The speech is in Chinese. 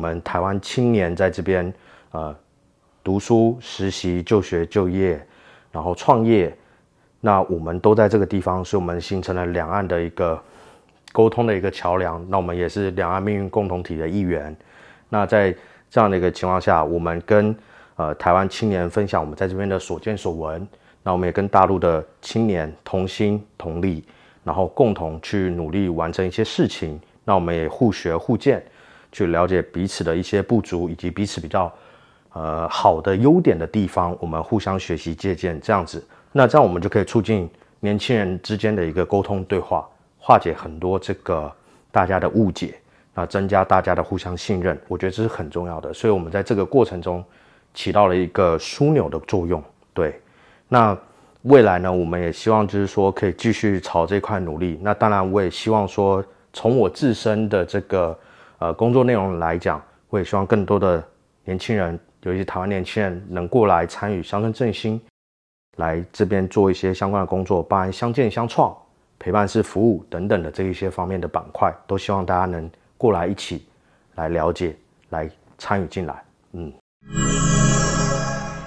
我们台湾青年在这边呃读书、实习、就学、就业，然后创业，那我们都在这个地方，所以我们形成了两岸的一个沟通的一个桥梁。那我们也是两岸命运共同体的一员。那在这样的一个情况下，我们跟呃台湾青年分享我们在这边的所见所闻，那我们也跟大陆的青年同心同力，然后共同去努力完成一些事情。那我们也互学互鉴，去了解彼此的一些不足以及彼此比较呃好的优点的地方，我们互相学习借鉴，这样子，那这样我们就可以促进年轻人之间的一个沟通对话，化解很多这个大家的误解。那增加大家的互相信任，我觉得这是很重要的。所以，我们在这个过程中起到了一个枢纽的作用。对，那未来呢，我们也希望就是说可以继续朝这块努力。那当然，我也希望说，从我自身的这个呃工作内容来讲，我也希望更多的年轻人，尤其台湾年轻人，能过来参与乡村振兴，来这边做一些相关的工作，包含相见相创、陪伴式服务等等的这一些方面的板块，都希望大家能。过来一起来了解，来参与进来，嗯。